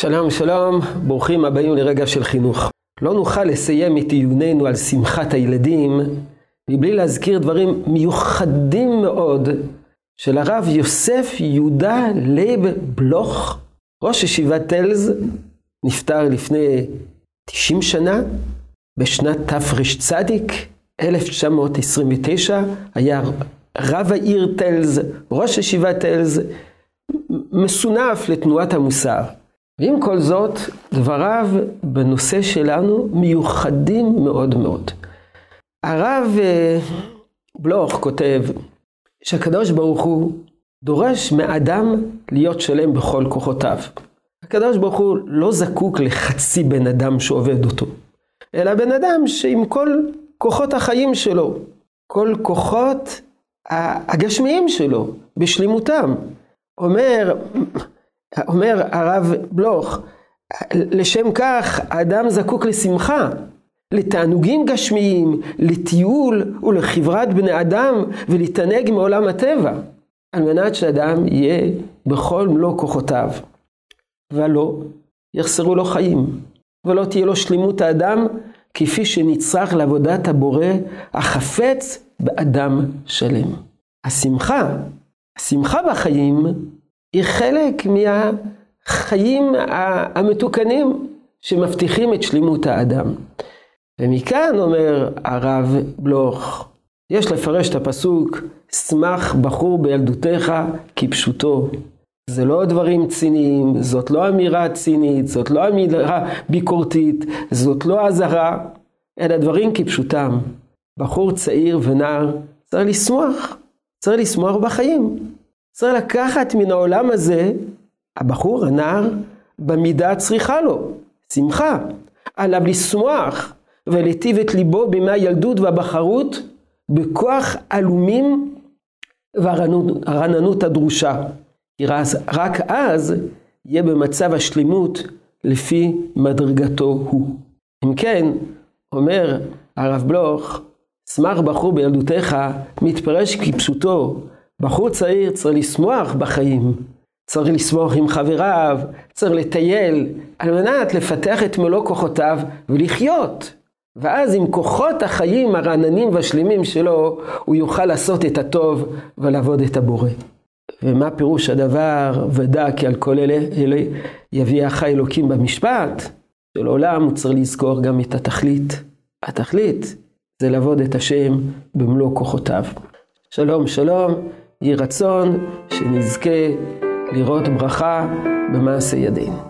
שלום שלום, ברוכים הבאים לרגע של חינוך. לא נוכל לסיים את עיוננו על שמחת הילדים מבלי להזכיר דברים מיוחדים מאוד של הרב יוסף יהודה לייב בלוך, ראש ישיבת טלז, נפטר לפני 90 שנה, בשנת תרצ, 1929, היה רב העיר טלז, ראש ישיבת טלז, מסונף לתנועת המוסר. ועם כל זאת, דבריו בנושא שלנו מיוחדים מאוד מאוד. הרב אה, בלוך כותב שהקדוש ברוך הוא דורש מאדם להיות שלם בכל כוחותיו. הקדוש ברוך הוא לא זקוק לחצי בן אדם שעובד אותו, אלא בן אדם שעם כל כוחות החיים שלו, כל כוחות הגשמיים שלו, בשלימותם. אומר, אומר הרב בלוך, לשם כך האדם זקוק לשמחה, לתענוגים גשמיים, לטיול ולחברת בני אדם ולהתענג מעולם הטבע, על מנת שאדם יהיה בכל מלוא כוחותיו. ולא, יחסרו לו חיים, ולא תהיה לו שלמות האדם כפי שנצרך לעבודת הבורא החפץ באדם שלם. השמחה, השמחה בחיים היא חלק מהחיים המתוקנים שמבטיחים את שלמות האדם. ומכאן אומר הרב בלוך, יש לפרש את הפסוק, שמח בחור בילדותיך כפשוטו. זה לא דברים ציניים, זאת לא אמירה צינית, זאת לא אמירה ביקורתית, זאת לא אזהרה, אלא דברים כפשוטם. בחור צעיר ונער צריך לשמוח, צריך לשמוח בחיים. צריך לקחת מן העולם הזה, הבחור, הנער, במידה הצריכה לו, שמחה. עליו לשמוח ולהיטיב את ליבו בימי הילדות והבחרות בכוח עלומים והרעננות הדרושה. כי רק אז יהיה במצב השלימות לפי מדרגתו הוא. אם כן, אומר הרב בלוך, שמח בחור בילדותיך מתפרש כפשוטו בחור צעיר צריך לשמוח בחיים, צריך לשמוח עם חבריו, צריך לטייל, על מנת לפתח את מלוא כוחותיו ולחיות. ואז עם כוחות החיים הרעננים והשלימים שלו, הוא יוכל לעשות את הטוב ולעבוד את הבורא. ומה פירוש הדבר, ודע כי על כל אלה, אלה יביאך אלוקים במשפט? של עולם הוא צריך לזכור גם את התכלית. התכלית זה לעבוד את השם במלוא כוחותיו. שלום, שלום. יהי רצון שנזכה לראות ברכה במעשה ידינו.